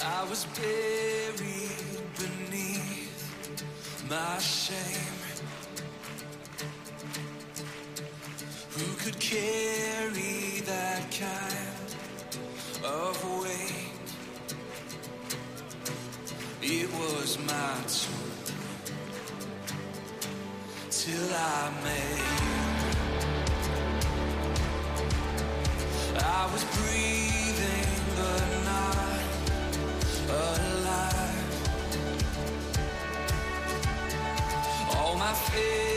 I was buried beneath my shame. Who could carry that kind of weight? It was my I made. I was breathing but not alive. All my failures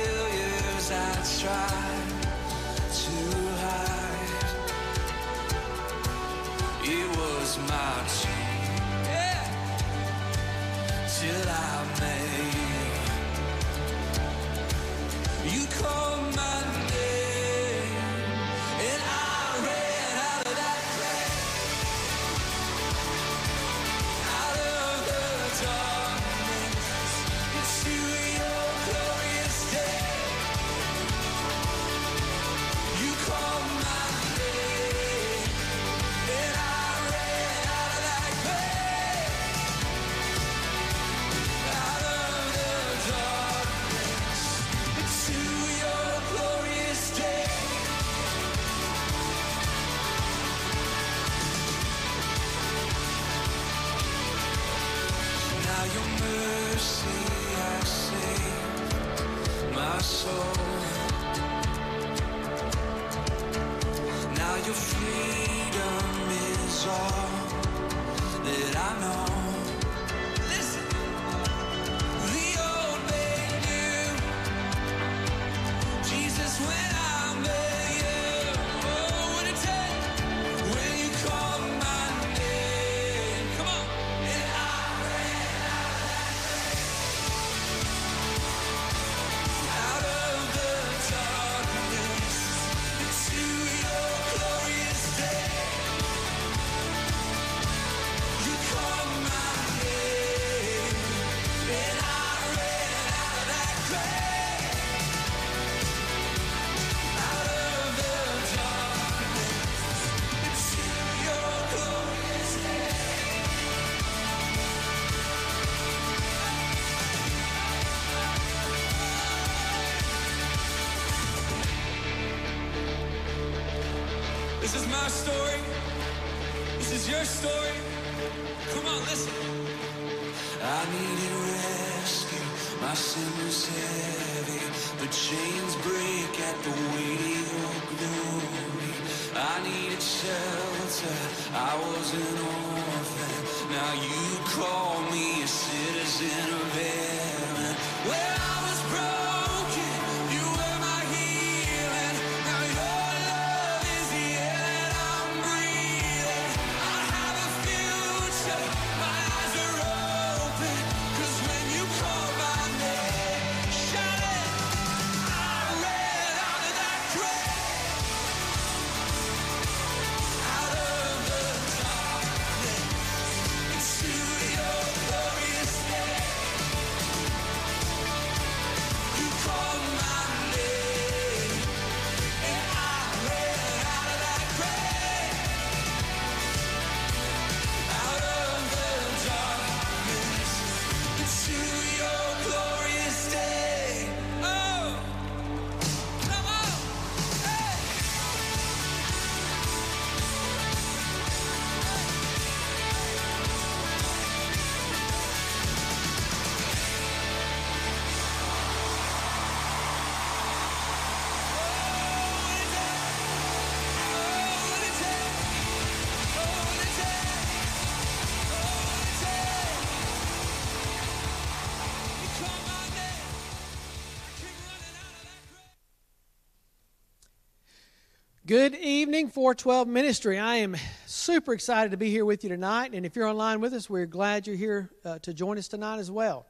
Good evening, 412 Ministry. I am super excited to be here with you tonight. And if you're online with us, we're glad you're here uh, to join us tonight as well.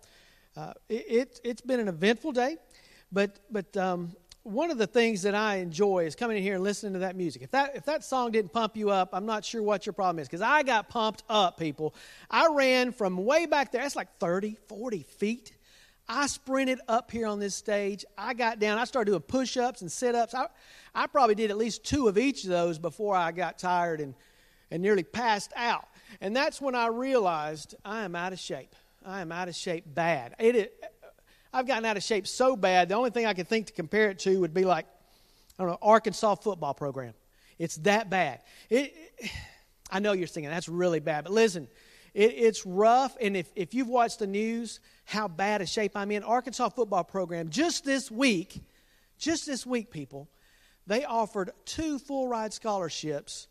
Uh, it, it, has been an eventful day, but, but um, one of the things that I enjoy is coming in here and listening to that music. If that, if that song didn't pump you up, I'm not sure what your problem is because I got pumped up, people. I ran from way back there, that's like 30, 40 feet. I sprinted up here on this stage. I got down. I started doing push ups and sit ups. I, I probably did at least two of each of those before I got tired and, and nearly passed out. And that's when I realized I am out of shape. I am out of shape bad. It, I've gotten out of shape so bad, the only thing I can think to compare it to would be like, I don't know, Arkansas football program. It's that bad. It, I know you're thinking that's really bad, but listen, it, it's rough. And if, if you've watched the news, how bad a shape I'm in, Arkansas football program, just this week, just this week, people, they offered two full ride scholarships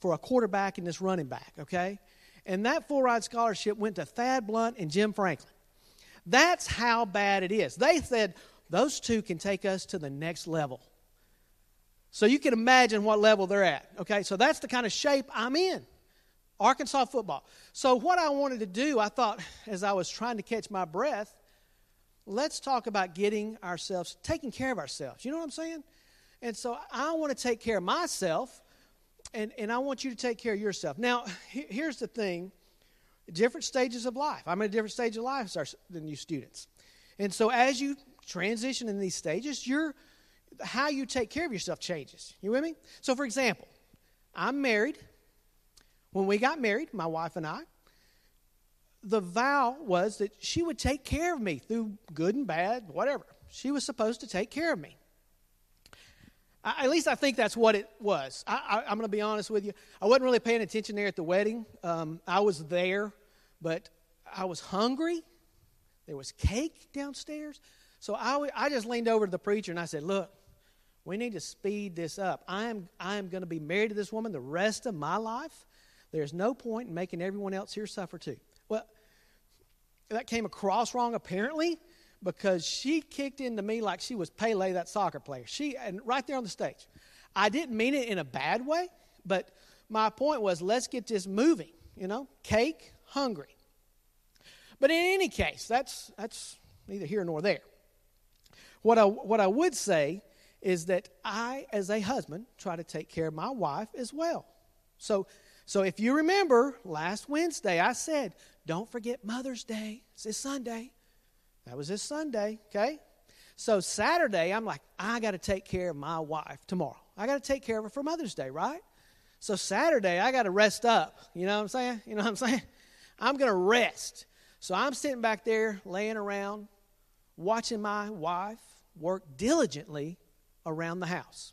for a quarterback and this running back, okay? And that full ride scholarship went to Thad Blunt and Jim Franklin. That's how bad it is. They said those two can take us to the next level. So you can imagine what level they're at. Okay, so that's the kind of shape I'm in. Arkansas football. So, what I wanted to do, I thought as I was trying to catch my breath, let's talk about getting ourselves, taking care of ourselves. You know what I'm saying? And so, I want to take care of myself, and, and I want you to take care of yourself. Now, here's the thing different stages of life. I'm in a different stage of life than you students. And so, as you transition in these stages, your how you take care of yourself changes. You with me? So, for example, I'm married. When we got married, my wife and I, the vow was that she would take care of me through good and bad, whatever. She was supposed to take care of me. I, at least I think that's what it was. I, am going to be honest with you. I wasn't really paying attention there at the wedding. Um, I was there, but I was hungry. There was cake downstairs. So I, I just leaned over to the preacher and I said, Look, we need to speed this up. I am, I am going to be married to this woman the rest of my life. There's no point in making everyone else here suffer too. Well, that came across wrong apparently because she kicked into me like she was Pele, that soccer player. She and right there on the stage. I didn't mean it in a bad way, but my point was let's get this moving. You know, cake, hungry. But in any case, that's that's neither here nor there. What I what I would say is that I, as a husband, try to take care of my wife as well. So, so if you remember last Wednesday, I said, don't forget Mother's Day. It's this Sunday. That was this Sunday, okay? So Saturday, I'm like, I got to take care of my wife tomorrow. I got to take care of her for Mother's Day, right? So Saturday, I got to rest up. You know what I'm saying? You know what I'm saying? I'm going to rest. So I'm sitting back there, laying around, watching my wife work diligently around the house.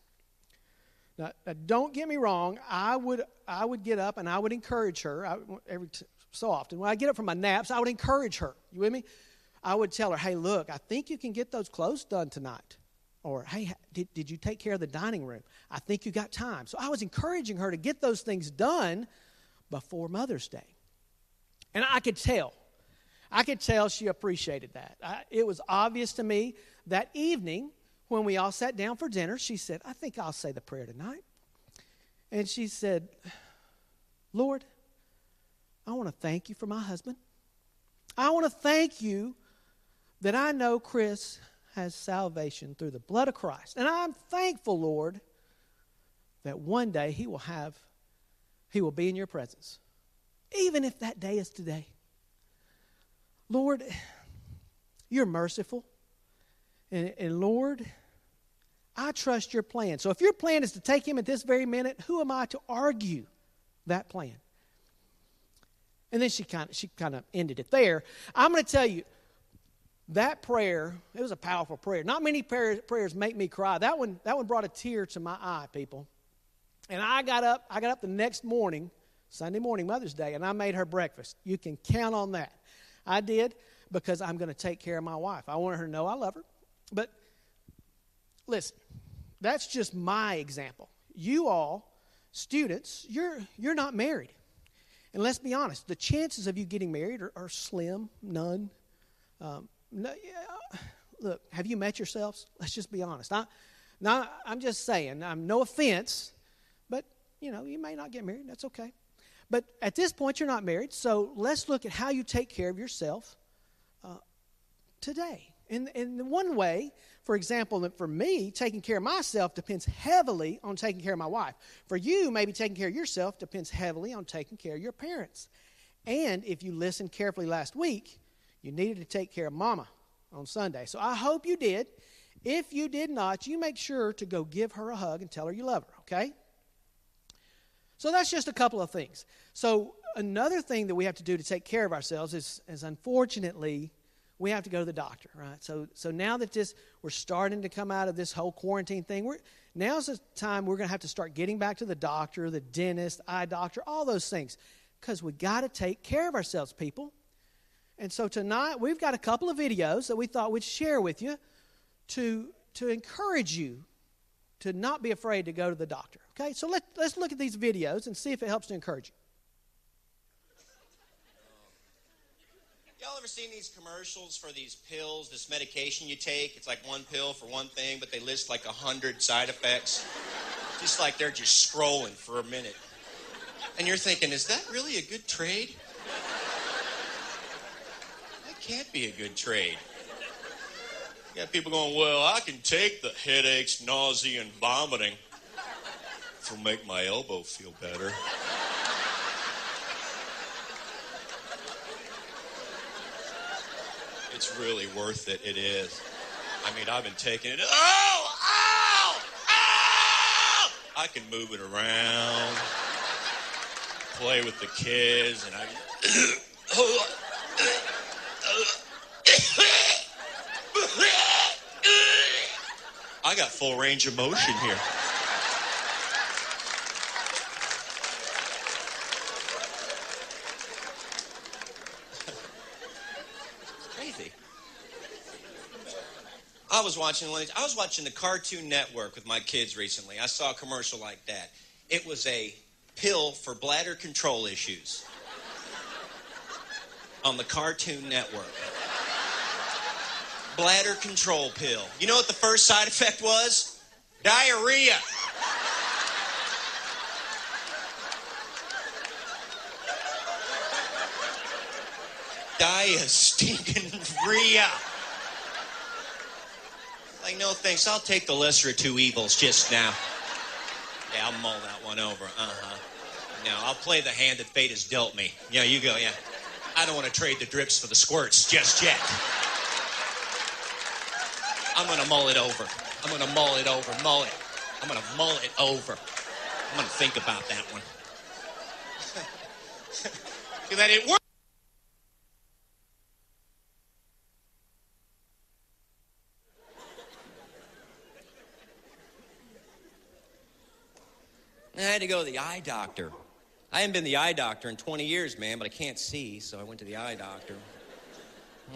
Now, now, don't get me wrong. I would, I would get up and I would encourage her I, every t- so often. When I get up from my naps, I would encourage her. You with me? I would tell her, hey, look, I think you can get those clothes done tonight. Or, hey, did, did you take care of the dining room? I think you got time. So I was encouraging her to get those things done before Mother's Day. And I could tell. I could tell she appreciated that. I, it was obvious to me that evening when we all sat down for dinner, she said, I think I'll say the prayer tonight. And she said, Lord, I want to thank you for my husband. I want to thank you that I know Chris has salvation through the blood of Christ. And I'm thankful, Lord, that one day he will have, he will be in your presence, even if that day is today. Lord, you're merciful. And, and Lord, I trust your plan. So if your plan is to take him at this very minute, who am I to argue that plan? And then she kind of she kind of ended it there. I'm going to tell you that prayer. It was a powerful prayer. Not many prayers, prayers make me cry. That one that one brought a tear to my eye, people. And I got up. I got up the next morning, Sunday morning, Mother's Day, and I made her breakfast. You can count on that. I did because I'm going to take care of my wife. I want her to know I love her. But listen, that's just my example. You all, students, you're, you're not married. And let's be honest, the chances of you getting married are, are slim, none. Um, no, yeah, look, have you met yourselves? Let's just be honest. I, now, I'm just saying, I'm no offense, but you know, you may not get married. That's okay. But at this point, you're not married, so let's look at how you take care of yourself uh, today. In, in one way, for example, for me, taking care of myself depends heavily on taking care of my wife. For you, maybe taking care of yourself depends heavily on taking care of your parents. And if you listened carefully last week, you needed to take care of mama on Sunday. So I hope you did. If you did not, you make sure to go give her a hug and tell her you love her, okay? So that's just a couple of things. So another thing that we have to do to take care of ourselves is, is unfortunately, we have to go to the doctor, right? So, so now that this we're starting to come out of this whole quarantine thing, we're now's the time we're going to have to start getting back to the doctor, the dentist, eye doctor, all those things, because we got to take care of ourselves, people. And so tonight we've got a couple of videos that we thought we'd share with you to to encourage you to not be afraid to go to the doctor. Okay, so let, let's look at these videos and see if it helps to encourage you. Y'all ever seen these commercials for these pills, this medication you take? It's like one pill for one thing, but they list like a hundred side effects. just like they're just scrolling for a minute. And you're thinking, is that really a good trade? That can't be a good trade. You got people going, well, I can take the headaches, nausea, and vomiting. It'll make my elbow feel better. It's really worth it. It is. I mean, I've been taking it. Oh, oh, oh! I can move it around, play with the kids, and I. I got full range of motion here. I was watching one. I was watching the Cartoon Network with my kids recently. I saw a commercial like that. It was a pill for bladder control issues on the Cartoon Network. Bladder control pill. You know what the first side effect was? Diarrhea. Dia stinking rhea. Like, no thanks. I'll take the lesser of two evils just now. Yeah, I'll mull that one over. Uh huh. No, I'll play the hand that fate has dealt me. Yeah, you go, yeah. I don't want to trade the drips for the squirts just yet. I'm going to mull it over. I'm going to mull it over. Mull it. I'm going to mull it over. I'm going to think about that one. that it. I had to go to the eye doctor. I haven't been the eye doctor in 20 years, man, but I can't see, so I went to the eye doctor.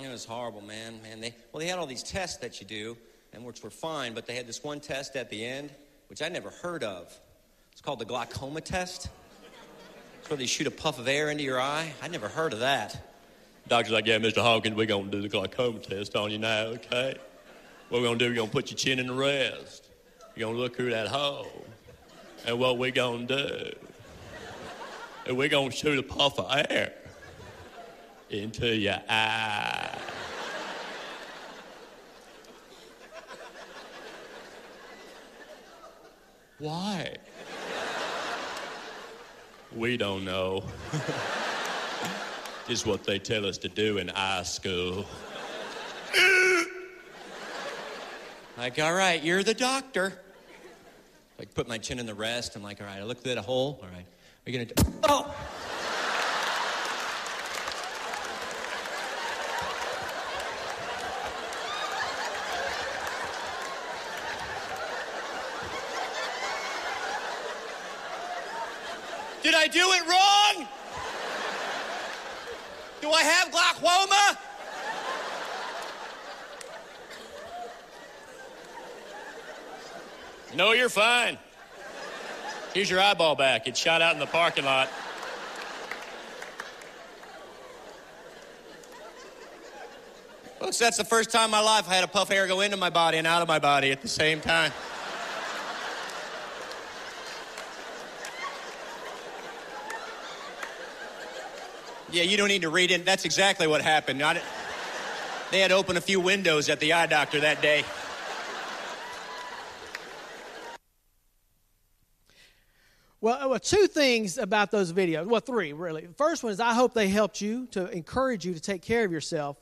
It was horrible, man. Man, they well, they had all these tests that you do, and which were fine, but they had this one test at the end, which I never heard of. It's called the glaucoma test. It's where they shoot a puff of air into your eye. I never heard of that. Doctor's like, yeah, Mr. Hawkins, we're gonna do the glaucoma test on you now, okay? What we're gonna do, we're gonna put your chin in the rest. You're gonna look through that hole. And what we gonna do? And we're gonna shoot a puff of air into your eye. Why? We don't know. Just what they tell us to do in eye school. like, all right, you're the doctor like put my chin in the rest. I'm like, all right, I looked at a hole. All right, are you gonna? Do- oh. Did I do it wrong? Do I have glaucoma? No, you're fine. Here's your eyeball back. It shot out in the parking lot. Folks, that's the first time in my life I had a puff air go into my body and out of my body at the same time. Yeah, you don't need to read it. That's exactly what happened. They had to open a few windows at the eye doctor that day. Uh, well, two things about those videos. Well, three, really. The first one is I hope they helped you to encourage you to take care of yourself.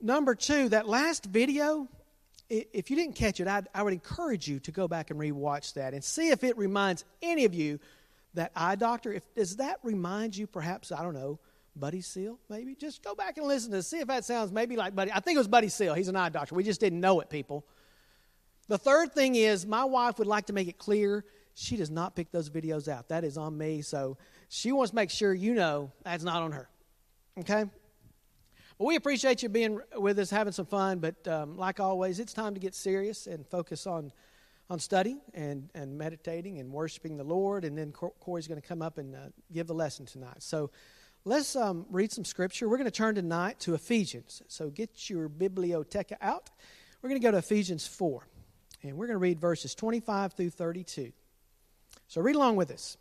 number two, that last video, if you didn't catch it, I'd, I would encourage you to go back and rewatch that and see if it reminds any of you that eye doctor. If does that remind you, perhaps I don't know, Buddy Seal? Maybe just go back and listen to see if that sounds maybe like Buddy. I think it was Buddy Seal. He's an eye doctor. We just didn't know it, people. The third thing is, my wife would like to make it clear she does not pick those videos out. That is on me. So she wants to make sure you know that's not on her. Okay? Well, we appreciate you being with us, having some fun, but um, like always, it's time to get serious and focus on on studying and, and meditating and worshiping the Lord. And then Corey's going to come up and uh, give the lesson tonight. So let's um, read some scripture. We're going to turn tonight to Ephesians. So get your biblioteca out. We're going to go to Ephesians 4, and we're going to read verses 25 through 32. So read along with us.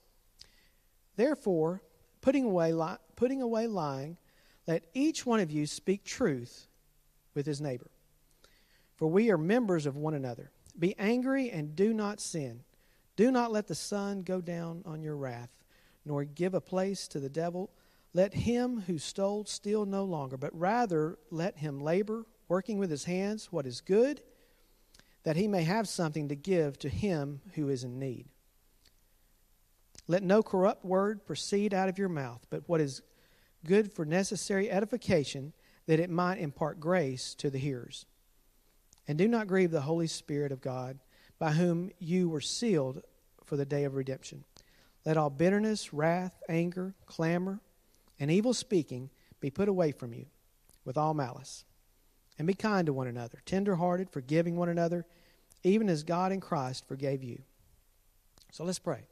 Therefore, putting away, li- putting away lying, let each one of you speak truth with his neighbor. For we are members of one another. Be angry and do not sin. Do not let the sun go down on your wrath, nor give a place to the devil. Let him who stole steal no longer, but rather let him labor, working with his hands what is good, that he may have something to give to him who is in need. Let no corrupt word proceed out of your mouth, but what is good for necessary edification, that it might impart grace to the hearers. And do not grieve the Holy Spirit of God, by whom you were sealed for the day of redemption. Let all bitterness, wrath, anger, clamor, and evil speaking be put away from you, with all malice. And be kind to one another, tender hearted, forgiving one another, even as God in Christ forgave you. So let's pray.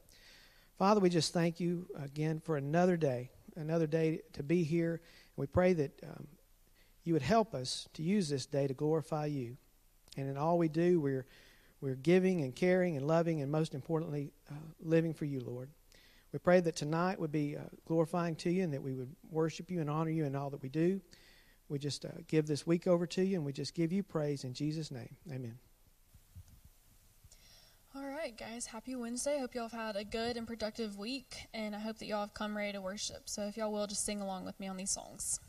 Father, we just thank you again for another day, another day to be here. We pray that um, you would help us to use this day to glorify you. And in all we do, we're, we're giving and caring and loving and most importantly, uh, living for you, Lord. We pray that tonight would be uh, glorifying to you and that we would worship you and honor you in all that we do. We just uh, give this week over to you and we just give you praise in Jesus' name. Amen. Right, guys, happy Wednesday. Hope y'all have had a good and productive week, and I hope that y'all have come ready to worship. So if y'all will, just sing along with me on these songs.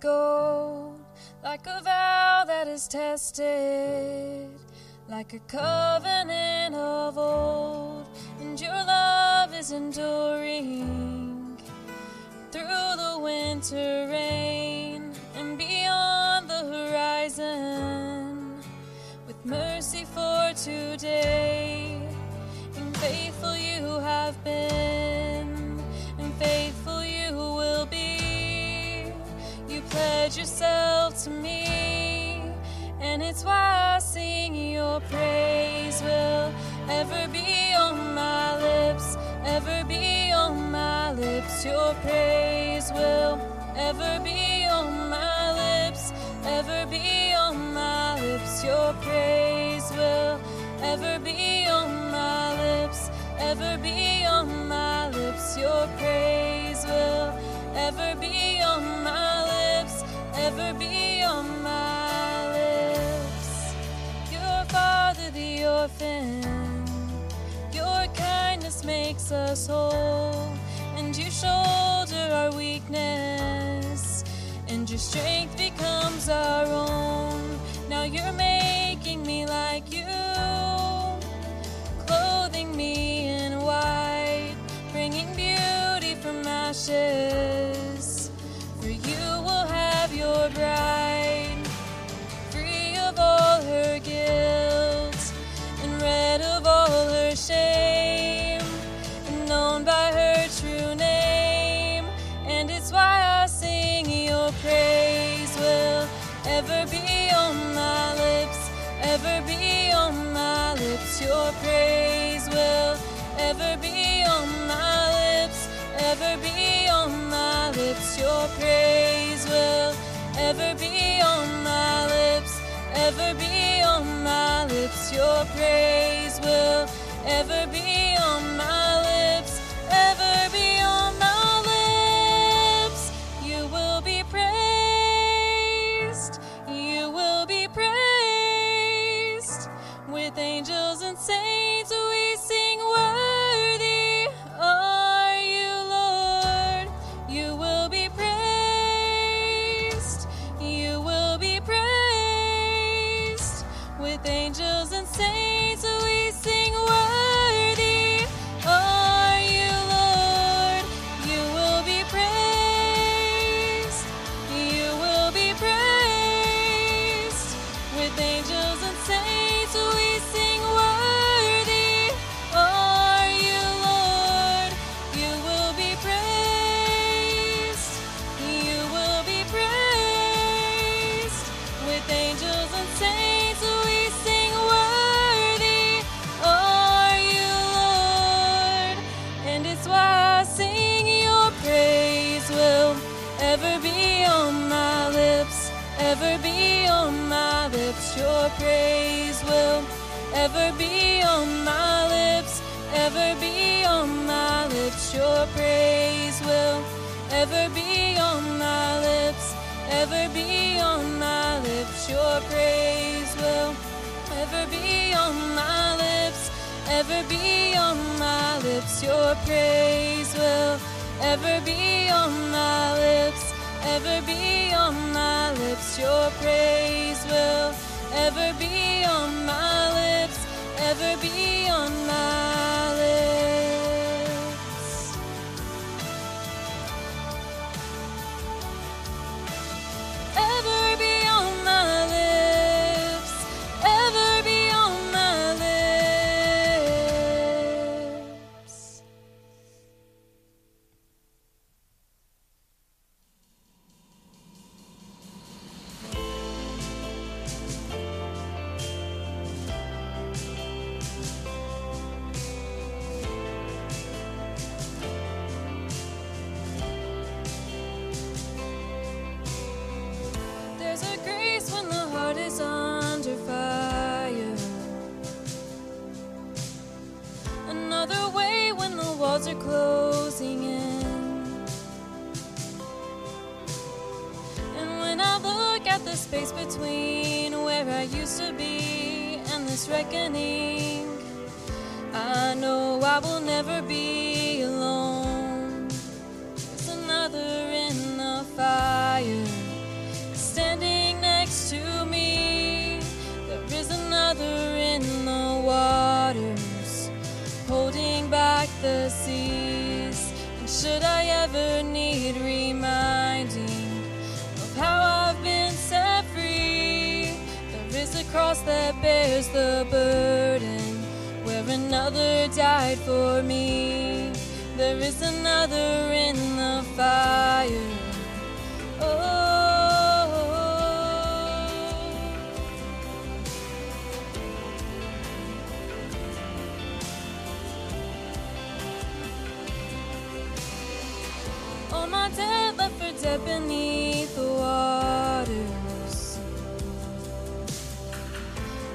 Gold, like a vow that is tested, like a covenant of old, and your love is enduring through the winter rain and beyond the horizon, with mercy for today, and faithful you have been pledge yourself to me, and it's why I sing your praise will ever be on my lips, ever be on my lips. Your praise will ever be on my lips, ever be on my lips. Your praise will ever be on my lips, ever be on my lips. Your praise will ever be on my lips, ever be on my lips. Your father, the orphan, your kindness makes us whole, and you shoulder our weakness, and your strength becomes our own. Now you're making me like you, clothing me in white, bringing beauty from ashes. Lips. A grace when the heart is under fire. Another way when the walls are closing in. And when I look at the space between where I used to be and this reckoning, I know I will never be should I ever need reminding of how I've been set free, there is a cross that bears the burden, where another died for me. There is another in the fire. Beneath the waters.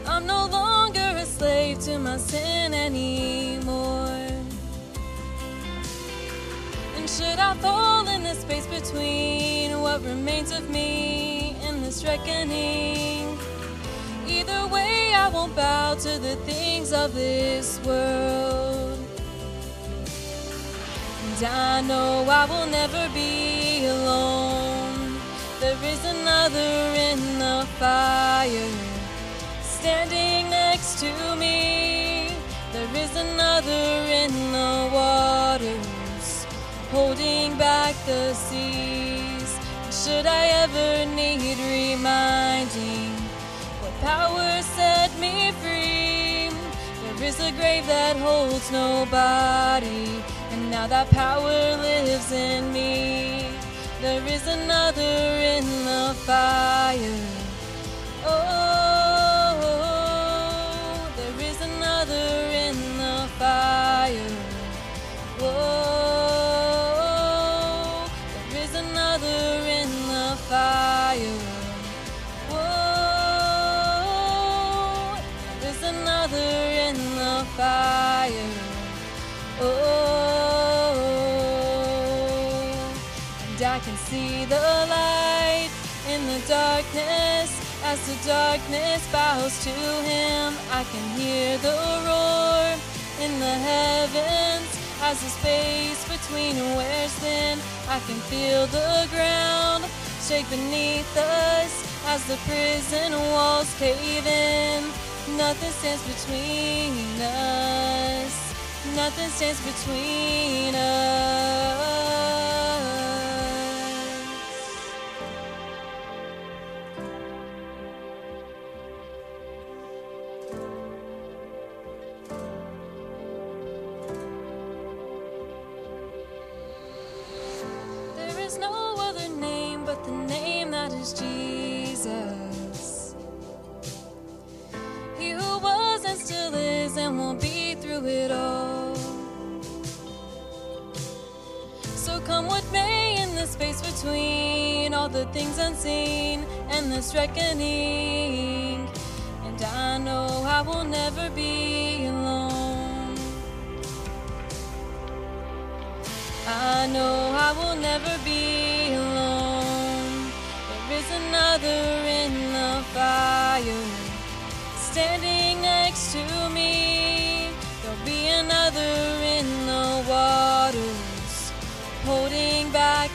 I'm no longer a slave to my sin anymore. And should I fall in the space between what remains of me and this reckoning? Either way, I won't bow to the things of this world. And I know I will never be alone. There is another in the fire, standing next to me. There is another in the waters, holding back the seas. Should I ever need reminding what power set me free? There is a grave that holds nobody, and now that power lives in me. There is another in the fire. Oh, there is another in the fire. Oh, there is another in the fire. Oh, there is another in the fire. See the light in the darkness. As the darkness bows to him, I can hear the roar in the heavens. As the space between wears thin, I can feel the ground shake beneath us as the prison walls cave in. Nothing stands between us. Nothing stands between us.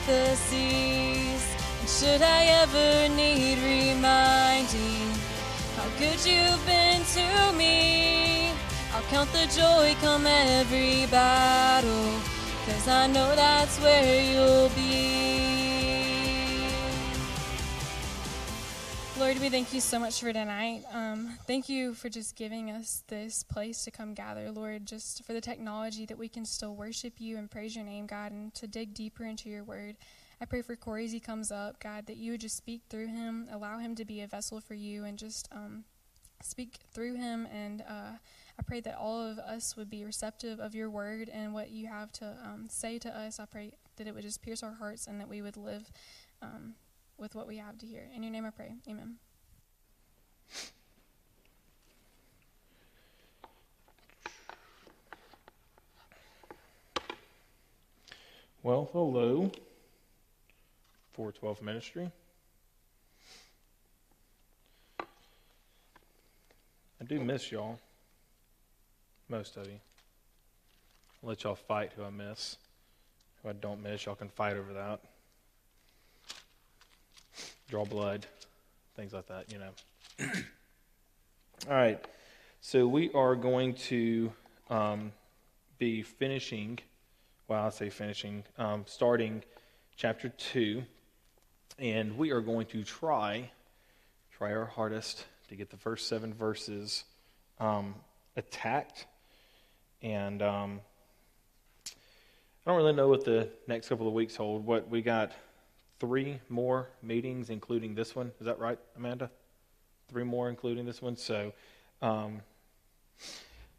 The seas. And should I ever need reminding how good you've been to me, I'll count the joy come every battle. Cause I know that's where you'll be. Lord, we thank you so much for tonight. Um, thank you for just giving us this place to come gather, Lord, just for the technology that we can still worship you and praise your name, God, and to dig deeper into your word. I pray for Corey as he comes up, God, that you would just speak through him, allow him to be a vessel for you, and just um, speak through him and uh, I pray that all of us would be receptive of your word and what you have to um, say to us. I pray that it would just pierce our hearts and that we would live um, with what we have to hear. In your name I pray. Amen. Well, hello, 412 Ministry. I do miss y'all. Most of you. I'll let y'all fight who I miss. Who I don't miss, y'all can fight over that. Draw blood, things like that, you know. All right. So we are going to um, be finishing, well, I say finishing, um, starting chapter 2. And we are going to try, try our hardest to get the first seven verses um, attacked. And um, I don't really know what the next couple of weeks hold. What we got three more meetings, including this one. Is that right, Amanda? Three more, including this one. So um,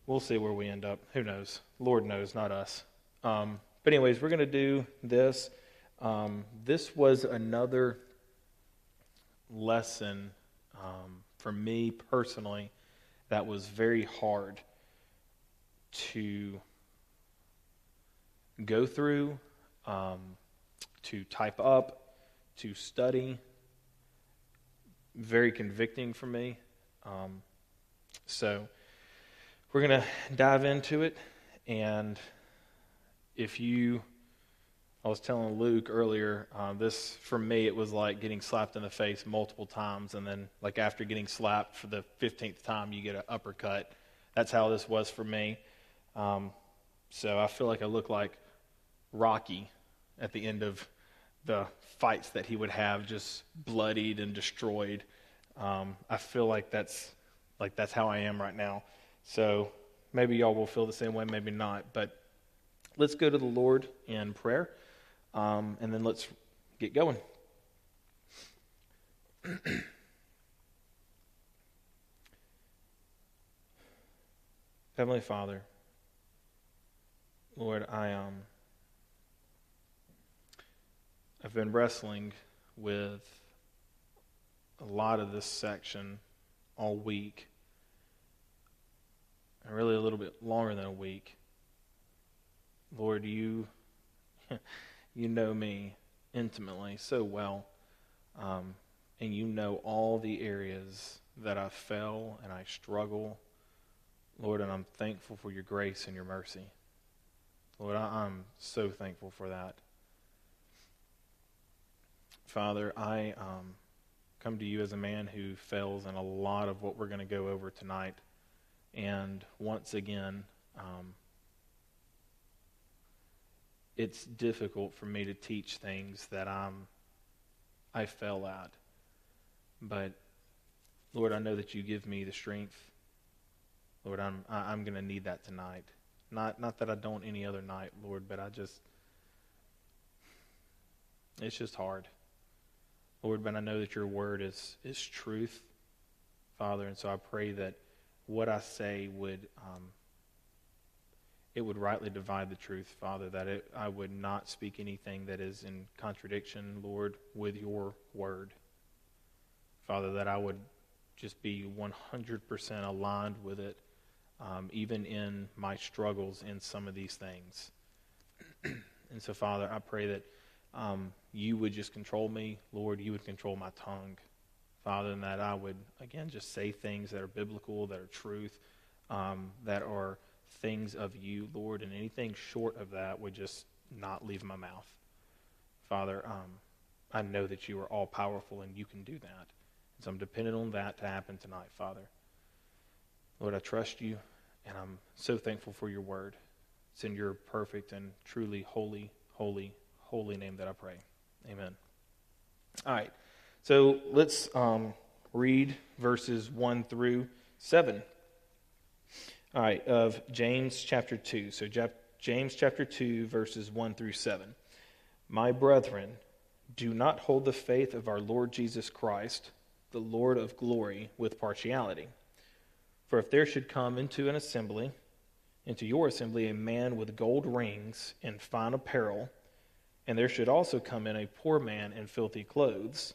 we'll see where we end up. Who knows? Lord knows, not us. Um, but anyways, we're going to do this. Um, this was another lesson um, for me personally that was very hard to go through, um, to type up, to study. Very convicting for me. Um, so we're going to dive into it. And if you, I was telling Luke earlier, uh, this for me, it was like getting slapped in the face multiple times. And then, like, after getting slapped for the 15th time, you get an uppercut. That's how this was for me. Um, so I feel like I look like Rocky at the end of the fights that he would have, just bloodied and destroyed. Um, I feel like that's like that's how I am right now. So maybe y'all will feel the same way, maybe not. But let's go to the Lord in prayer, um, and then let's get going. Heavenly Father, Lord, I um, I've been wrestling with a lot of this section all week, and really a little bit longer than a week. Lord, you, you know me intimately so well, um, and you know all the areas that I fell and I struggle. Lord, and I'm thankful for your grace and your mercy. Lord, I, am so thankful for that. Father, I um, come to you as a man who fails in a lot of what we're going to go over tonight. And once again, um, it's difficult for me to teach things that I'm I fell at. But Lord, I know that you give me the strength. Lord, I'm I'm going to need that tonight. Not not that I don't any other night, Lord, but I just it's just hard. Lord, but I know that your word is is truth, Father, and so I pray that what I say would um, it would rightly divide the truth, Father, that it, I would not speak anything that is in contradiction, Lord, with your word. Father, that I would just be 100% aligned with it, um, even in my struggles in some of these things. and so, Father, I pray that um, you would just control me, Lord, you would control my tongue. Father, and that I would, again, just say things that are biblical, that are truth, um, that are things of you, Lord, and anything short of that would just not leave my mouth. Father, um, I know that you are all powerful and you can do that. So I'm dependent on that to happen tonight, Father. Lord, I trust you, and I'm so thankful for your word. It's in your perfect and truly holy, holy, holy name that I pray. Amen. All right. So let's um, read verses 1 through 7. All right, of James chapter 2. So, James chapter 2, verses 1 through 7. My brethren, do not hold the faith of our Lord Jesus Christ, the Lord of glory, with partiality. For if there should come into an assembly, into your assembly, a man with gold rings and fine apparel, and there should also come in a poor man in filthy clothes,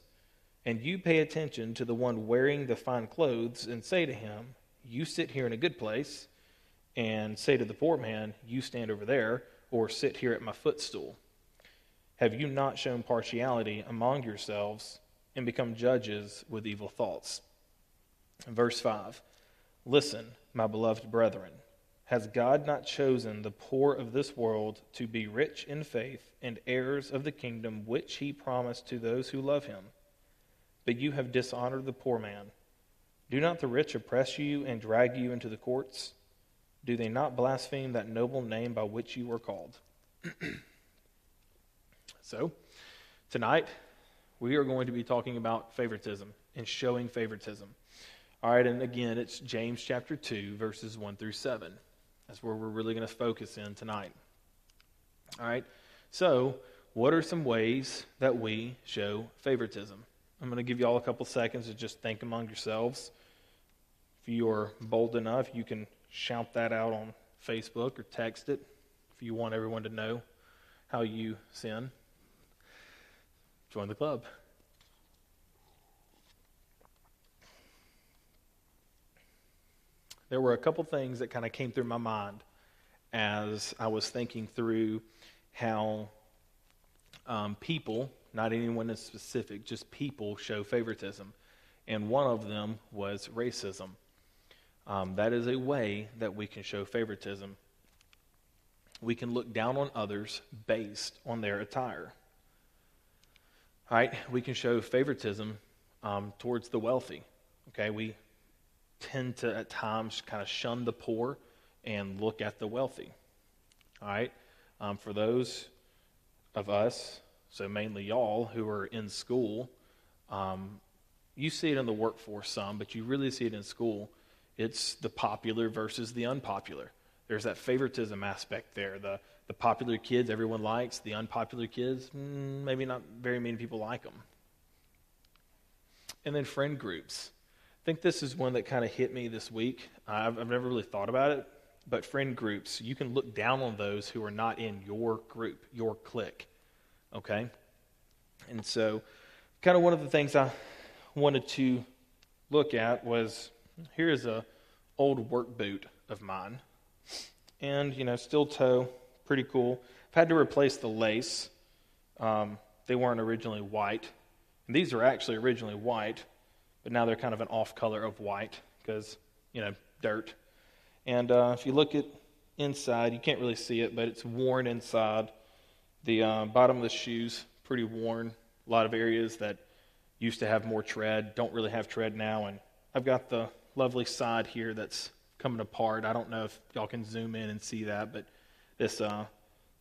and you pay attention to the one wearing the fine clothes, and say to him, You sit here in a good place and say to the poor man, You stand over there, or sit here at my footstool? Have you not shown partiality among yourselves and become judges with evil thoughts? Verse 5 Listen, my beloved brethren. Has God not chosen the poor of this world to be rich in faith and heirs of the kingdom which he promised to those who love him? But you have dishonored the poor man. Do not the rich oppress you and drag you into the courts? Do they not blaspheme that noble name by which you were called? so, tonight, we are going to be talking about favoritism and showing favoritism. All right, and again, it's James chapter 2, verses 1 through 7. That's where we're really going to focus in tonight. All right, so what are some ways that we show favoritism? I'm going to give you all a couple seconds to just think among yourselves. If you are bold enough, you can shout that out on Facebook or text it if you want everyone to know how you sin. Join the club. There were a couple things that kind of came through my mind as I was thinking through how um, people, not anyone in specific, just people show favoritism. And one of them was racism. Um, that is a way that we can show favoritism. We can look down on others based on their attire. All right, we can show favoritism um, towards the wealthy. Okay, we tend to at times kind of shun the poor and look at the wealthy. All right, um, for those of us, so mainly y'all who are in school, um, you see it in the workforce some, but you really see it in school it's the popular versus the unpopular. There's that favoritism aspect there. The, the popular kids everyone likes, the unpopular kids, mm, maybe not very many people like them. And then friend groups. I think this is one that kind of hit me this week. I've, I've never really thought about it, but friend groups, you can look down on those who are not in your group, your clique. Okay? And so, kind of one of the things I wanted to look at was here's a old work boot of mine, and you know, steel toe, pretty cool. I've had to replace the lace. Um, they weren't originally white. And these are actually originally white, but now they're kind of an off color of white because, you know, dirt. And uh, if you look at inside, you can't really see it, but it's worn inside. The uh, bottom of the shoes, pretty worn. A lot of areas that used to have more tread don't really have tread now. And I've got the lovely side here that's coming apart. I don't know if y'all can zoom in and see that, but this uh,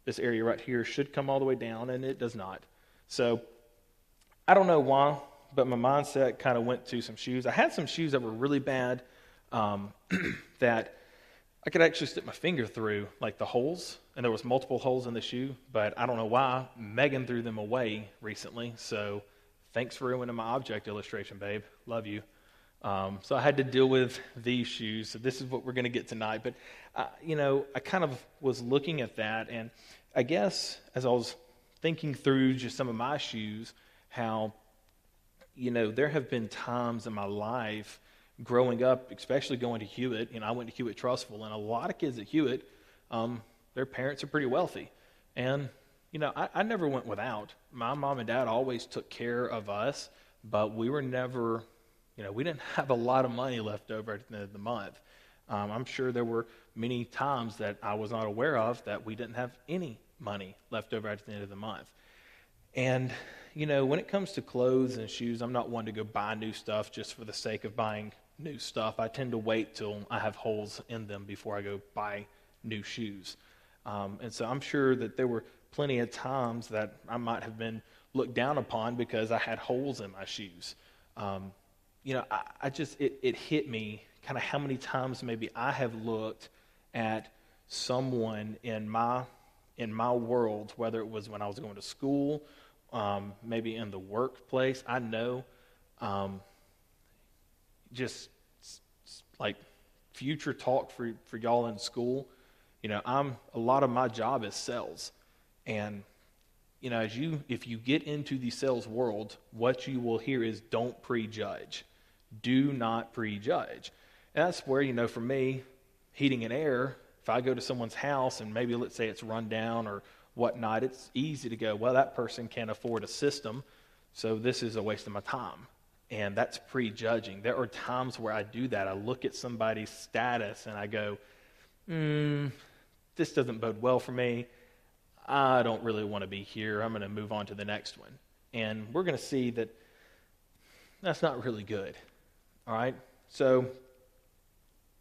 this area right here should come all the way down, and it does not. So I don't know why, but my mindset kind of went to some shoes. I had some shoes that were really bad um, that I could actually stick my finger through, like the holes, and there was multiple holes in the shoe, but I don't know why. Megan threw them away recently, so thanks for ruining my object illustration, babe. Love you. Um, so I had to deal with these shoes. So this is what we're going to get tonight. But, uh, you know, I kind of was looking at that, and I guess as I was thinking through just some of my shoes, how, you know, there have been times in my life growing up, especially going to Hewitt. You know, I went to Hewitt Trussville, and a lot of kids at Hewitt, um, their parents are pretty wealthy. And, you know, I, I never went without. My mom and dad always took care of us, but we were never you know, we didn't have a lot of money left over at the end of the month. Um, I'm sure there were many times that I was not aware of that we didn't have any money left over at the end of the month. And, you know, when it comes to clothes and shoes, I'm not one to go buy new stuff just for the sake of buying new stuff. I tend to wait till I have holes in them before I go buy new shoes. Um, and so I'm sure that there were plenty of times that I might have been looked down upon because I had holes in my shoes. Um, you know, I, I just, it, it hit me kind of how many times maybe I have looked at someone in my, in my world, whether it was when I was going to school, um, maybe in the workplace. I know um, just like future talk for, for y'all in school. You know, I'm a lot of my job is sales. And you know, as you if you get into the sales world, what you will hear is don't prejudge do not prejudge. And that's where, you know, for me, heating and air, if I go to someone's house and maybe let's say it's run down or whatnot, it's easy to go, well, that person can't afford a system, so this is a waste of my time. And that's prejudging. There are times where I do that. I look at somebody's status and I go, hmm, this doesn't bode well for me. I don't really want to be here. I'm going to move on to the next one. And we're going to see that that's not really good. All right? So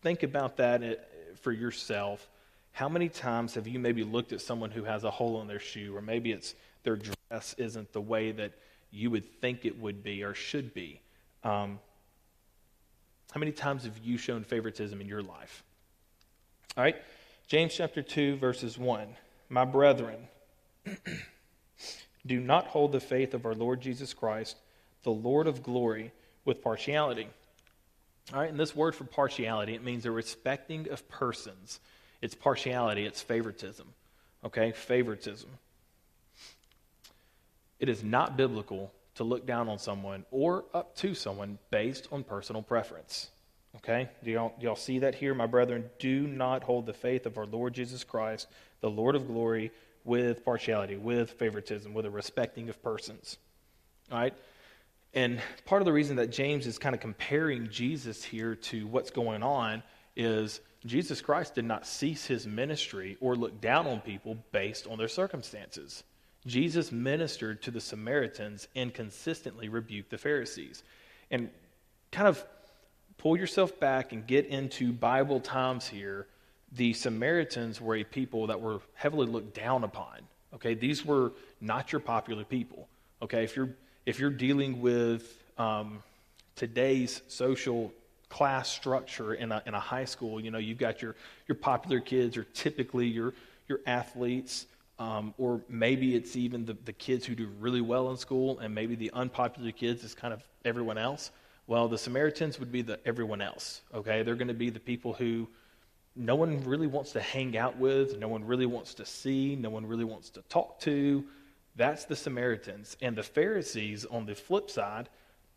think about that uh, for yourself. How many times have you maybe looked at someone who has a hole in their shoe, or maybe it's their dress isn't the way that you would think it would be or should be? Um, how many times have you shown favoritism in your life? All right? James chapter 2, verses 1. My brethren, do not hold the faith of our Lord Jesus Christ, the Lord of glory, with partiality. All right, and this word for partiality, it means a respecting of persons. It's partiality, it's favoritism. Okay, favoritism. It is not biblical to look down on someone or up to someone based on personal preference. Okay, do y'all, do y'all see that here? My brethren, do not hold the faith of our Lord Jesus Christ, the Lord of glory, with partiality, with favoritism, with a respecting of persons. All right? And part of the reason that James is kind of comparing Jesus here to what's going on is Jesus Christ did not cease his ministry or look down on people based on their circumstances. Jesus ministered to the Samaritans and consistently rebuked the Pharisees. And kind of pull yourself back and get into Bible times here. The Samaritans were a people that were heavily looked down upon. Okay, these were not your popular people. Okay, if you're if you're dealing with um, today's social class structure in a, in a high school, you know, you've got your, your popular kids or typically your, your athletes, um, or maybe it's even the, the kids who do really well in school, and maybe the unpopular kids is kind of everyone else. Well, the Samaritans would be the everyone else, okay? They're going to be the people who no one really wants to hang out with, no one really wants to see, no one really wants to talk to. That's the Samaritans. And the Pharisees, on the flip side,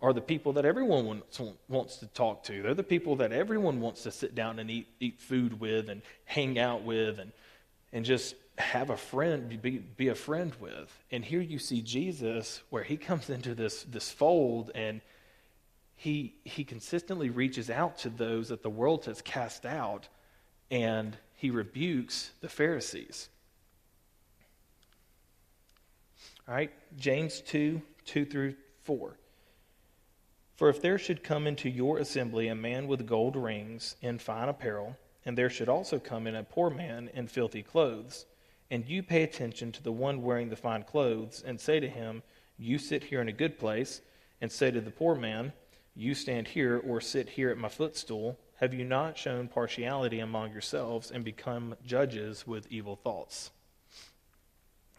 are the people that everyone wants, wants to talk to. They're the people that everyone wants to sit down and eat, eat food with and hang out with and, and just have a friend, be, be a friend with. And here you see Jesus where he comes into this, this fold and he, he consistently reaches out to those that the world has cast out and he rebukes the Pharisees. All right, James 2 2 through 4. For if there should come into your assembly a man with gold rings and fine apparel, and there should also come in a poor man in filthy clothes, and you pay attention to the one wearing the fine clothes, and say to him, You sit here in a good place, and say to the poor man, You stand here or sit here at my footstool, have you not shown partiality among yourselves and become judges with evil thoughts?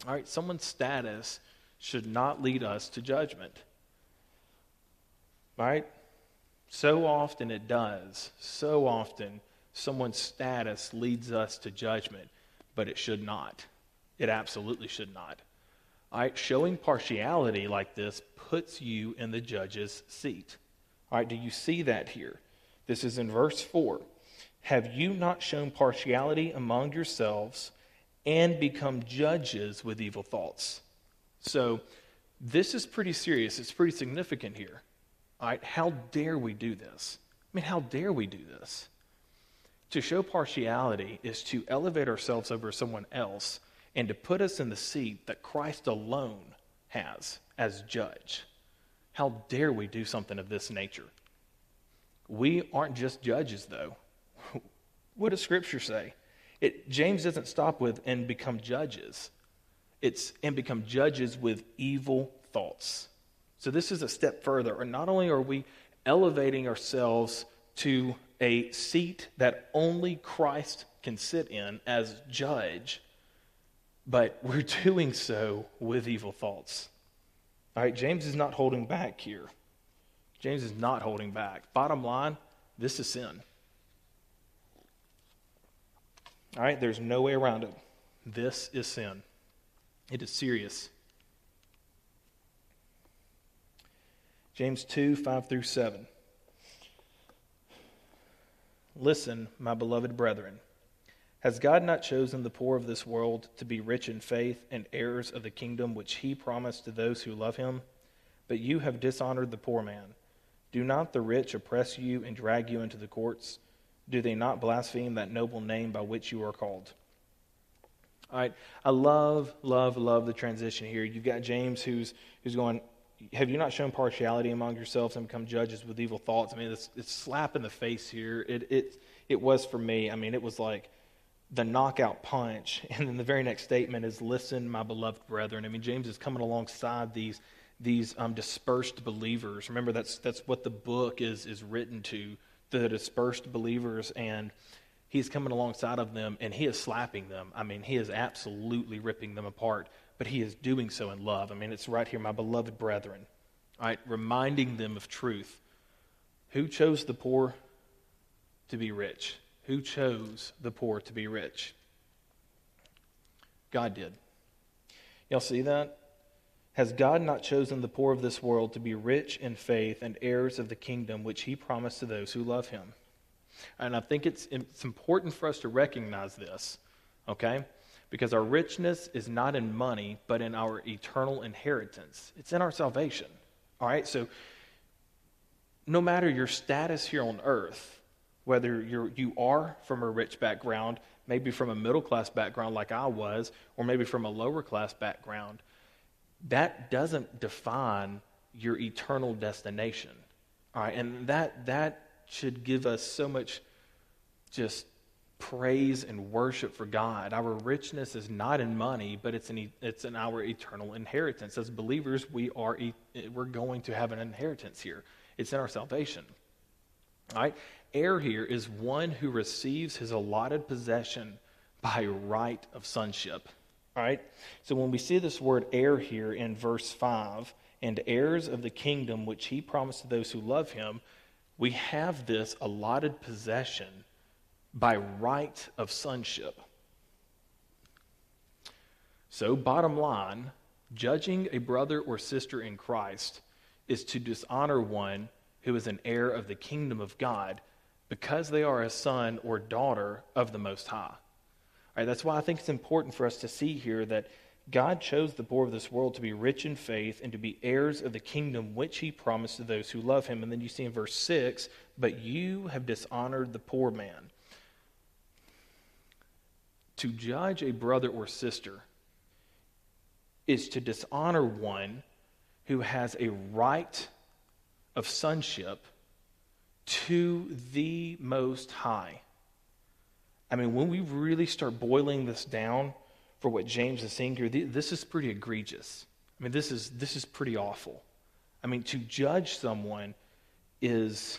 All right, someone's status should not lead us to judgment. Right? So often it does. So often someone's status leads us to judgment, but it should not. It absolutely should not. Right, showing partiality like this puts you in the judge's seat. All right, do you see that here? This is in verse 4. Have you not shown partiality among yourselves and become judges with evil thoughts? So, this is pretty serious. It's pretty significant here. All right, how dare we do this? I mean, how dare we do this? To show partiality is to elevate ourselves over someone else and to put us in the seat that Christ alone has as judge. How dare we do something of this nature? We aren't just judges, though. what does Scripture say? It, James doesn't stop with and become judges. It's and become judges with evil thoughts. So this is a step further. And not only are we elevating ourselves to a seat that only Christ can sit in as judge, but we're doing so with evil thoughts. All right, James is not holding back here. James is not holding back. Bottom line, this is sin. All right, there's no way around it. This is sin. It is serious. James 2 5 through 7. Listen, my beloved brethren. Has God not chosen the poor of this world to be rich in faith and heirs of the kingdom which he promised to those who love him? But you have dishonored the poor man. Do not the rich oppress you and drag you into the courts? Do they not blaspheme that noble name by which you are called? All right, I love, love, love the transition here. You've got James who's who's going, have you not shown partiality among yourselves and become judges with evil thoughts? I mean, it's, it's slap in the face here. It, it, it was for me. I mean, it was like the knockout punch. And then the very next statement is, Listen, my beloved brethren. I mean, James is coming alongside these, these um, dispersed believers. Remember, that's, that's what the book is, is written to the dispersed believers. And he's coming alongside of them and he is slapping them. I mean, he is absolutely ripping them apart but he is doing so in love. I mean, it's right here, my beloved brethren, right? Reminding them of truth. Who chose the poor to be rich? Who chose the poor to be rich? God did. Y'all see that? Has God not chosen the poor of this world to be rich in faith and heirs of the kingdom which he promised to those who love him? And I think it's, it's important for us to recognize this, okay? Because our richness is not in money, but in our eternal inheritance. It's in our salvation. All right? So, no matter your status here on earth, whether you're, you are from a rich background, maybe from a middle class background like I was, or maybe from a lower class background, that doesn't define your eternal destination. All right? And that, that should give us so much just praise and worship for God. Our richness is not in money, but it's in, it's in our eternal inheritance. As believers, we are, we're going to have an inheritance here. It's in our salvation. Right? Heir here is one who receives his allotted possession by right of sonship. All right? So when we see this word heir here in verse 5, and heirs of the kingdom which he promised to those who love him, we have this allotted possession by right of sonship. So, bottom line, judging a brother or sister in Christ is to dishonor one who is an heir of the kingdom of God because they are a son or daughter of the Most High. right, that's why I think it's important for us to see here that God chose the poor of this world to be rich in faith and to be heirs of the kingdom which he promised to those who love him. And then you see in verse 6 but you have dishonored the poor man. To judge a brother or sister is to dishonor one who has a right of sonship to the Most High. I mean, when we really start boiling this down for what James is saying here, this is pretty egregious. I mean, this is, this is pretty awful. I mean, to judge someone is,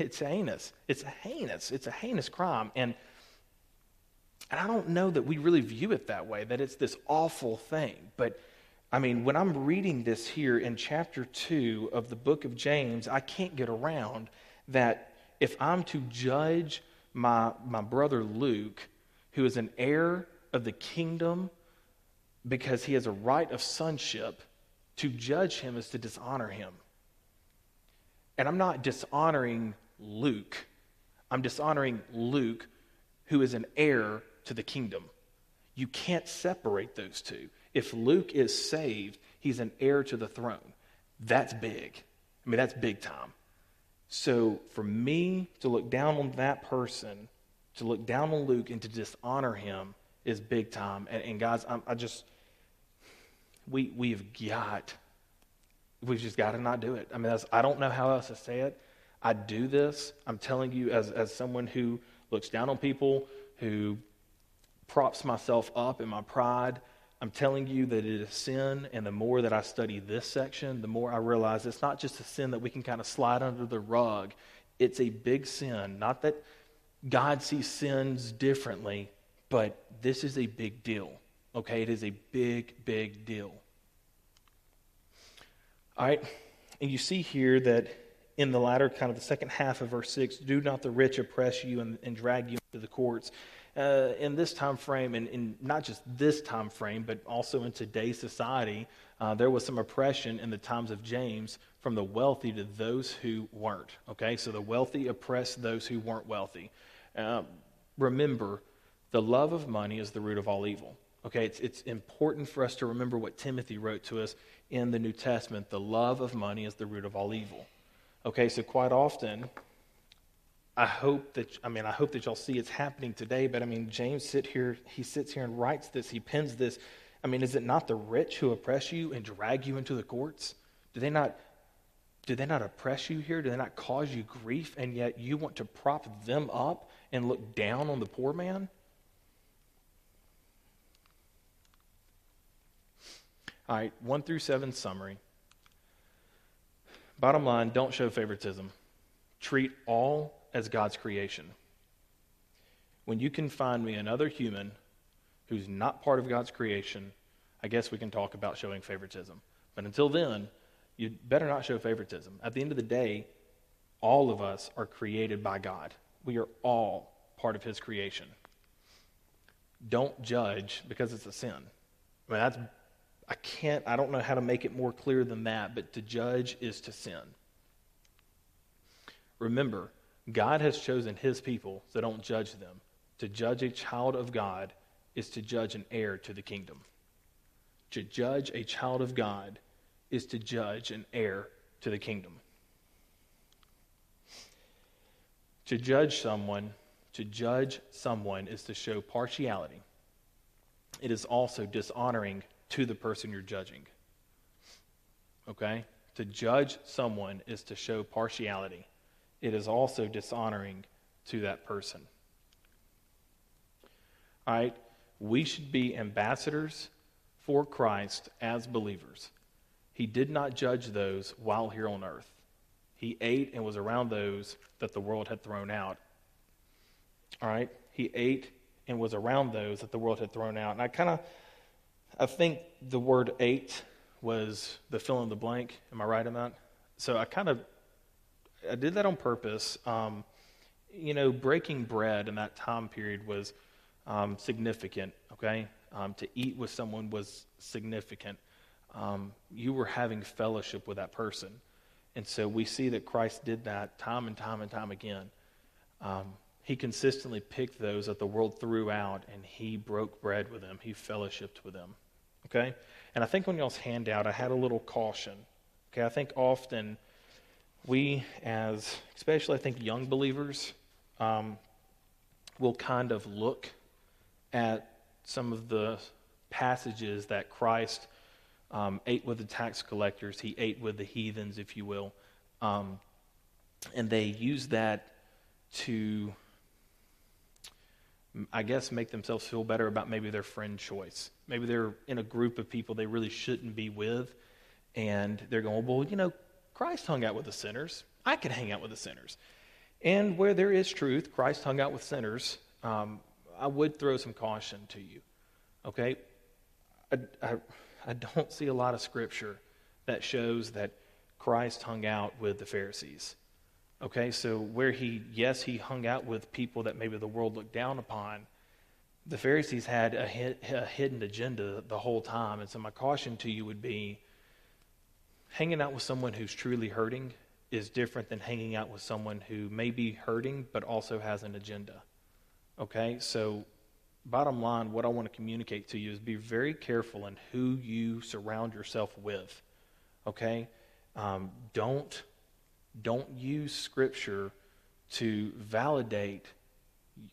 it's heinous. It's heinous. It's a heinous crime. And, and I don't know that we really view it that way, that it's this awful thing. But I mean, when I'm reading this here in chapter 2 of the book of James, I can't get around that if I'm to judge my, my brother Luke, who is an heir of the kingdom because he has a right of sonship, to judge him is to dishonor him. And I'm not dishonoring Luke, I'm dishonoring Luke, who is an heir to the kingdom. You can't separate those two. If Luke is saved, he's an heir to the throne. That's big. I mean, that's big time. So for me to look down on that person, to look down on Luke and to dishonor him is big time. And, and guys, I'm, I just, we, we've got, we've just got to not do it. I mean, I don't know how else to say it. I do this. I'm telling you, as, as someone who looks down on people, who props myself up in my pride, I'm telling you that it is sin, and the more that I study this section, the more I realize it's not just a sin that we can kind of slide under the rug. It's a big sin. Not that God sees sins differently, but this is a big deal. Okay? It is a big, big deal. All right? And you see here that in the latter, kind of the second half of verse 6, do not the rich oppress you and, and drag you into the courts uh, in this time frame, and, not just this time frame, but also in today's society, uh, there was some oppression in the times of James from the wealthy to those who weren't. Okay, so the wealthy oppressed those who weren't wealthy. Uh, remember, the love of money is the root of all evil. Okay, it's, it's important for us to remember what Timothy wrote to us in the New Testament. The love of money is the root of all evil. Okay, so quite often, I hope that I mean I hope that y'all see it's happening today. But I mean James sit here, he sits here and writes this, he pens this. I mean, is it not the rich who oppress you and drag you into the courts? Do they not do they not oppress you here? Do they not cause you grief? And yet you want to prop them up and look down on the poor man? All right, one through seven summary. Bottom line, don't show favoritism. Treat all as God's creation. When you can find me another human who's not part of God's creation, I guess we can talk about showing favoritism. But until then, you better not show favoritism. At the end of the day, all of us are created by God. We are all part of His creation. Don't judge because it's a sin. I mean, that's, I can't, I don't know how to make it more clear than that, but to judge is to sin. Remember, God has chosen his people, so don't judge them. To judge a child of God is to judge an heir to the kingdom. To judge a child of God is to judge an heir to the kingdom. To judge someone, to judge someone is to show partiality. It is also dishonoring to the person you're judging. Okay? To judge someone is to show partiality it is also dishonoring to that person. All right? We should be ambassadors for Christ as believers. He did not judge those while here on earth. He ate and was around those that the world had thrown out. All right? He ate and was around those that the world had thrown out. And I kind of I think the word ate was the fill in the blank. Am I right on that? So I kind of I did that on purpose. Um, you know, breaking bread in that time period was um, significant, okay? Um, to eat with someone was significant. Um, you were having fellowship with that person. And so we see that Christ did that time and time and time again. Um, he consistently picked those that the world threw out and he broke bread with them. He fellowshipped with them. Okay? And I think on y'all's handout, I had a little caution. Okay? I think often we, as especially I think young believers, um, will kind of look at some of the passages that Christ um, ate with the tax collectors, he ate with the heathens, if you will. Um, and they use that to, I guess, make themselves feel better about maybe their friend choice. Maybe they're in a group of people they really shouldn't be with, and they're going, well, you know, Christ hung out with the sinners. I can hang out with the sinners. And where there is truth, Christ hung out with sinners. Um, I would throw some caution to you. Okay? I, I, I don't see a lot of scripture that shows that Christ hung out with the Pharisees. Okay, so where he, yes, he hung out with people that maybe the world looked down upon, the Pharisees had a, a, hidden agenda the whole time. And so my caution to you would be hanging out with someone who's truly hurting is different than hanging out with someone who may be hurting but also has an agenda. Okay, so bottom line, what I want to communicate to you is be very careful in who you surround yourself with. Okay, um, don't don't use Scripture to validate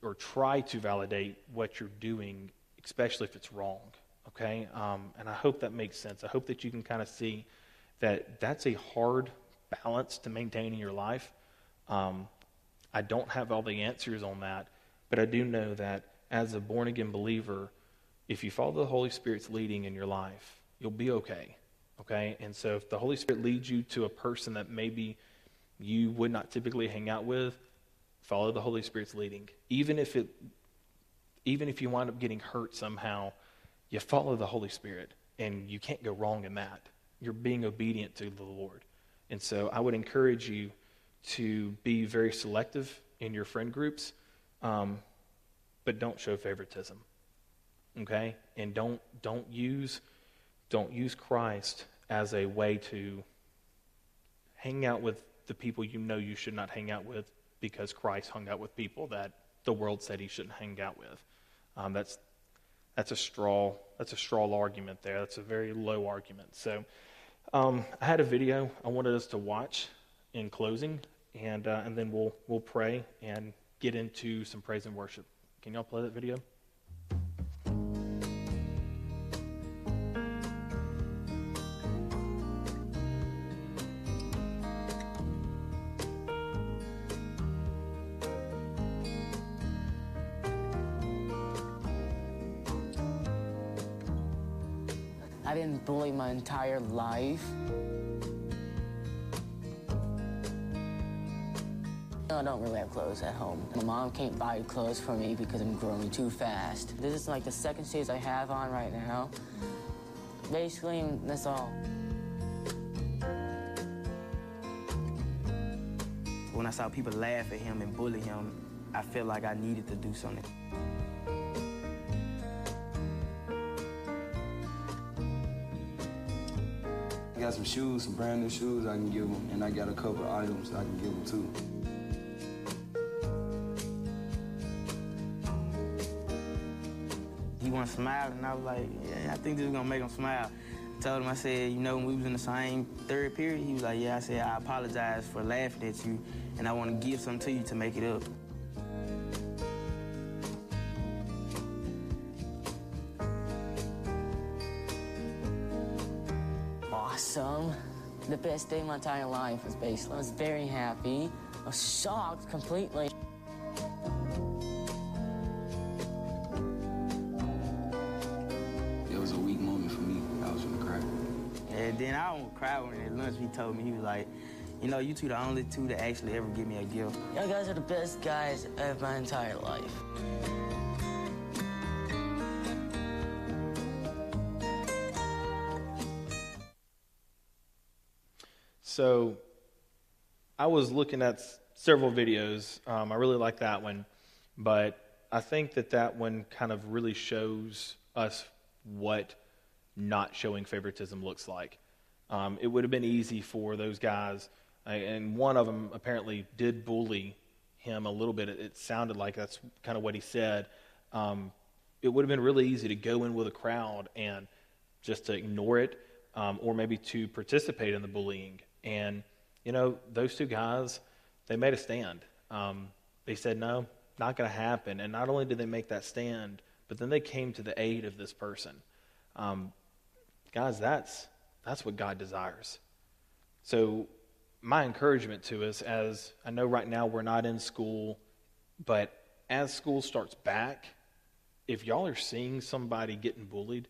or try to validate what you're doing, especially if it's wrong. Okay? Um, and I hope that makes sense. I hope that you can kind of see that that's a hard balance to maintain in your life. Um, I don't have all the answers on that, but I do know that as a born again believer, if you follow the Holy Spirit's leading in your life, you'll be okay. Okay? And so if the Holy Spirit leads you to a person that maybe you would not typically hang out with, follow the Holy Spirit's leading. Even if it even if you wind up getting hurt somehow, you follow the Holy Spirit and you can't go wrong in that. You're being obedient to the Lord. And so I would encourage you to be very selective in your friend groups, um, but don't show favoritism. Okay? And don't don't use don't use Christ as a way to hang out with the people you know you should not hang out with because Christ hung out with people that the world said he shouldn't hang out with. Um, that's that's a straw that's a straw argument there. That's a very low argument. So um, I had a video I wanted us to watch in closing, and uh, and then we'll we'll pray and get into some praise and worship. Can y'all play that video? Can't buy clothes for me because I'm growing too fast. This is like the second shoes I have on right now. Basically, that's all. When I saw people laugh at him and bully him, I felt like I needed to do something. I got some shoes, some brand new shoes I can give them, and I got a couple of items I can give them too. Smiling, and I was like, yeah, I think this is gonna make him smile. I told him, I said, you know, when we was in the same third period, he was like, yeah, I said, I apologize for laughing at you, and I want to give something to you to make it up. Awesome. The best day of my entire life was basically. I was very happy. I was shocked completely. Like, you know, you two the only two that actually ever give me a gift. Y'all guys are the best guys of my entire life. So I was looking at several videos. Um, I really like that one, but I think that that one kind of really shows us what not showing favoritism looks like. Um, it would have been easy for those guys, uh, and one of them apparently did bully him a little bit. It, it sounded like that's kind of what he said. Um, it would have been really easy to go in with a crowd and just to ignore it, um, or maybe to participate in the bullying. And you know, those two guys, they made a stand. Um, they said, "No, not going to happen." And not only did they make that stand, but then they came to the aid of this person. Um, guys, that's that's what God desires. So, my encouragement to us, as I know right now we're not in school, but as school starts back, if y'all are seeing somebody getting bullied,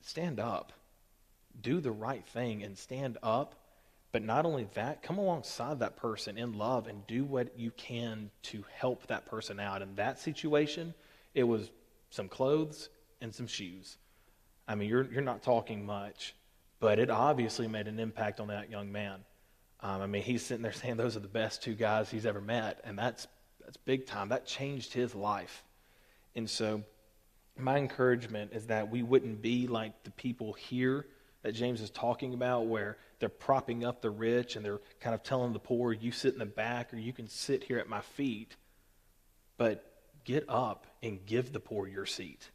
stand up. Do the right thing and stand up. But not only that, come alongside that person in love and do what you can to help that person out. In that situation, it was some clothes and some shoes. I mean, you're, you're not talking much, but it obviously made an impact on that young man. Um, I mean, he's sitting there saying those are the best two guys he's ever met, and that's, that's big time. That changed his life. And so, my encouragement is that we wouldn't be like the people here that James is talking about, where they're propping up the rich and they're kind of telling the poor, you sit in the back or you can sit here at my feet. But get up and give the poor your seat.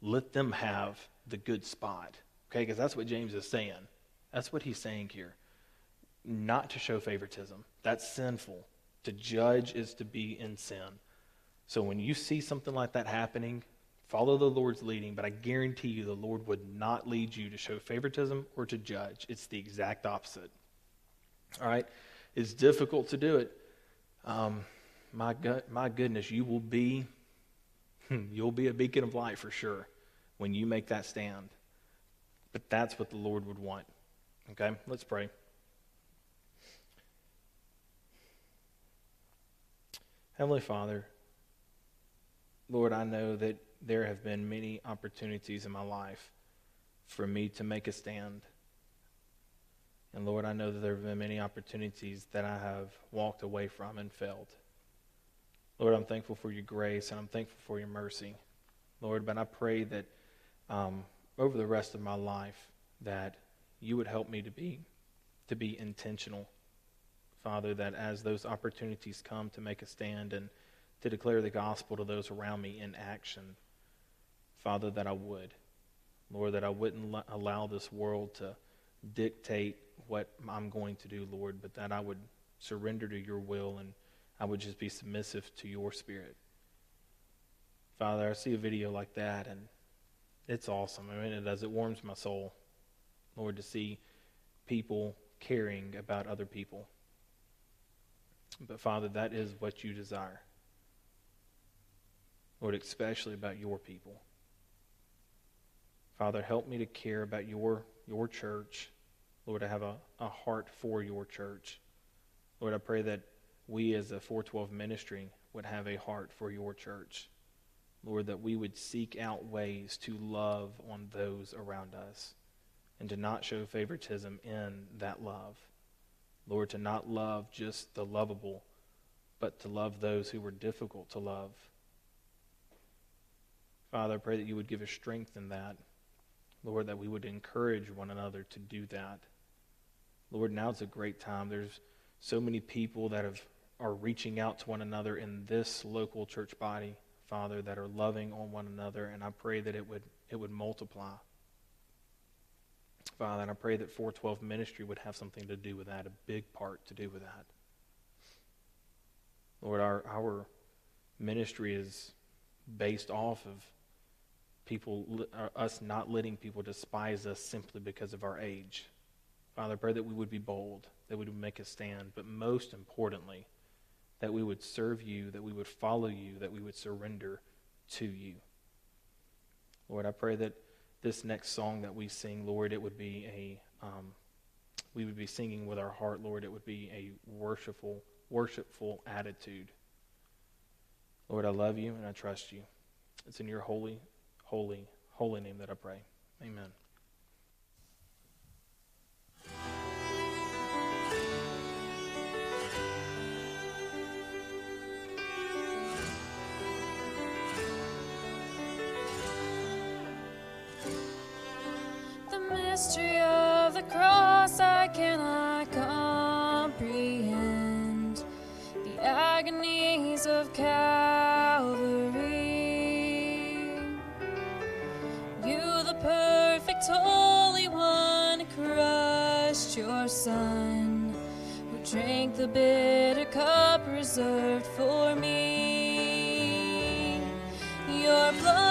Let them have the good spot. Okay, because that's what James is saying. That's what he's saying here. Not to show favoritism. That's sinful. To judge is to be in sin. So when you see something like that happening, follow the Lord's leading, but I guarantee you the Lord would not lead you to show favoritism or to judge. It's the exact opposite. All right? It's difficult to do it. Um, my, my goodness, you will be you'll be a beacon of light for sure when you make that stand. But that's what the Lord would want. Okay? Let's pray. Heavenly Father, Lord, I know that there have been many opportunities in my life for me to make a stand. And Lord, I know that there have been many opportunities that I have walked away from and failed. Lord, I'm thankful for your grace and I'm thankful for your mercy. Lord, but I pray that um, over the rest of my life that you would help me to be to be intentional. Father, that as those opportunities come to make a stand and to declare the gospel to those around me in action, Father, that I would. Lord, that I wouldn't allow this world to dictate what I'm going to do, Lord, but that I would surrender to your will and I would just be submissive to your spirit. Father, I see a video like that and it's awesome. I mean, it does. It warms my soul, Lord, to see people caring about other people. But Father, that is what you desire. Lord, especially about your people. Father, help me to care about your, your church. Lord, I have a, a heart for your church. Lord, I pray that we as a 412 ministry would have a heart for your church. Lord, that we would seek out ways to love on those around us and to not show favoritism in that love. Lord, to not love just the lovable, but to love those who were difficult to love. Father, I pray that you would give us strength in that. Lord, that we would encourage one another to do that. Lord, now it's a great time. There's so many people that have, are reaching out to one another in this local church body, Father, that are loving on one another, and I pray that it would, it would multiply. Father, and I pray that 412 ministry would have something to do with that, a big part to do with that. Lord, our, our ministry is based off of people, uh, us not letting people despise us simply because of our age. Father, I pray that we would be bold, that we would make a stand, but most importantly, that we would serve you, that we would follow you, that we would surrender to you. Lord, I pray that this next song that we sing, Lord, it would be a, um, we would be singing with our heart, Lord. It would be a worshipful, worshipful attitude. Lord, I love you and I trust you. It's in your holy, holy, holy name that I pray. Amen. the cross I cannot comprehend the agonies of Calvary. You, the perfect Holy One, crushed your Son, who drank the bitter cup reserved for me. Your blood.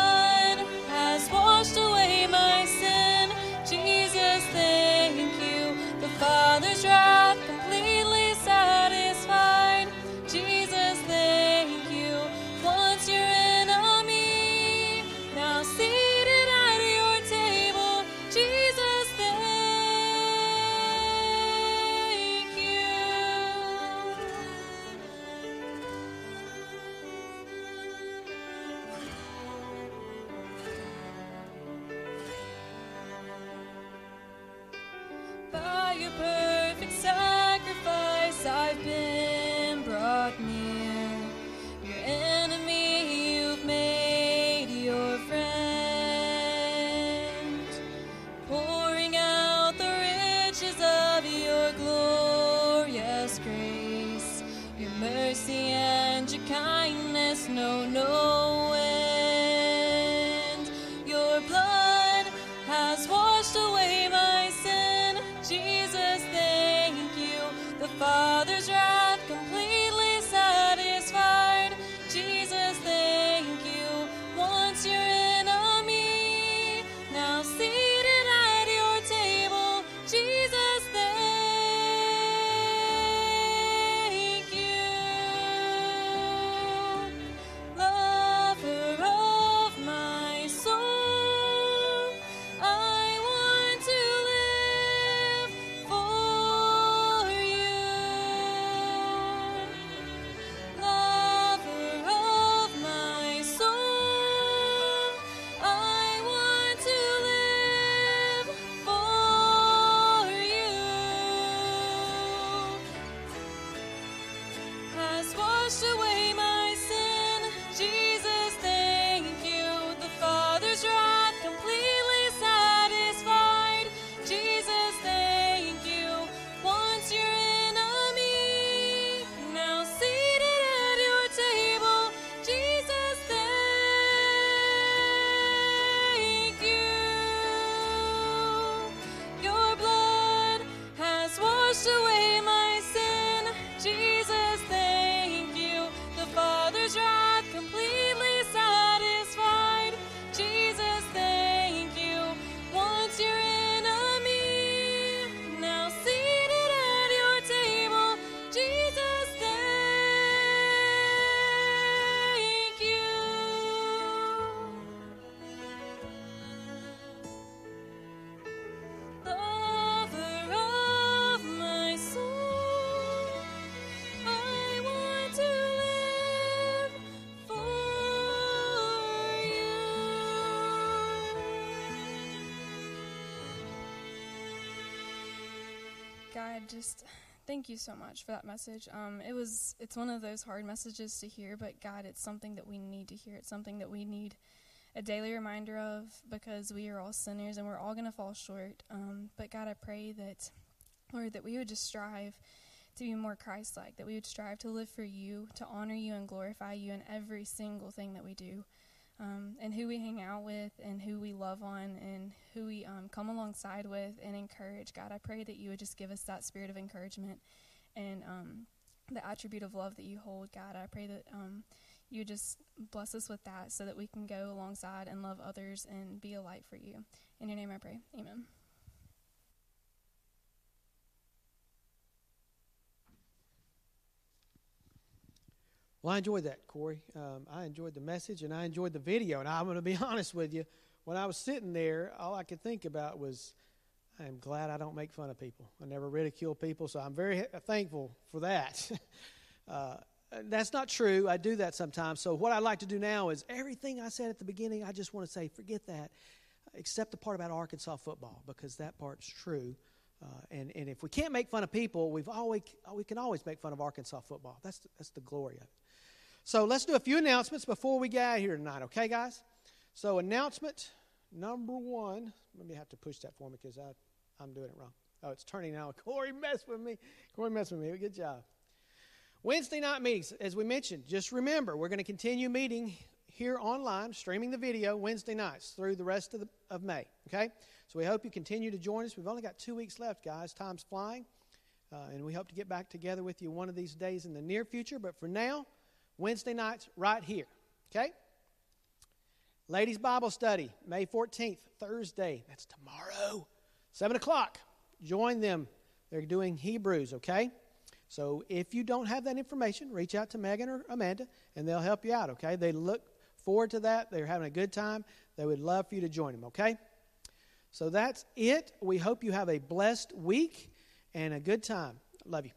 Just thank you so much for that message. Um, it was it's one of those hard messages to hear, but God, it's something that we need to hear. It's something that we need a daily reminder of because we are all sinners and we're all going to fall short. Um, but God, I pray that, Lord, that we would just strive to be more Christ like, that we would strive to live for you, to honor you and glorify you in every single thing that we do. Um, and who we hang out with, and who we love on, and who we um, come alongside with and encourage. God, I pray that you would just give us that spirit of encouragement and um, the attribute of love that you hold. God, I pray that um, you just bless us with that so that we can go alongside and love others and be a light for you. In your name I pray. Amen. Well, I enjoyed that, Corey. Um, I enjoyed the message and I enjoyed the video. And I'm going to be honest with you. When I was sitting there, all I could think about was, I am glad I don't make fun of people. I never ridicule people, so I'm very thankful for that. uh, that's not true. I do that sometimes. So, what I'd like to do now is everything I said at the beginning, I just want to say, forget that, except the part about Arkansas football, because that part's true. Uh, and, and if we can't make fun of people, we've always, we can always make fun of Arkansas football. That's that's the glory of it. So let's do a few announcements before we get out of here tonight, okay, guys? So, announcement number one. Let me have to push that for me because I'm doing it wrong. Oh, it's turning now. Corey messed with me. Corey messed with me. Good job. Wednesday night meetings, as we mentioned, just remember we're going to continue meeting here online, streaming the video Wednesday nights through the rest of, the, of May. Okay? So we hope you continue to join us. We've only got two weeks left, guys. Time's flying. Uh, and we hope to get back together with you one of these days in the near future. But for now, Wednesday nights right here. Okay? Ladies' Bible Study, May 14th, Thursday. That's tomorrow, 7 o'clock. Join them. They're doing Hebrews, okay? So if you don't have that information, reach out to Megan or Amanda, and they'll help you out, okay? They look forward to that. They're having a good time. They would love for you to join them, okay? So that's it. We hope you have a blessed week and a good time. Love you.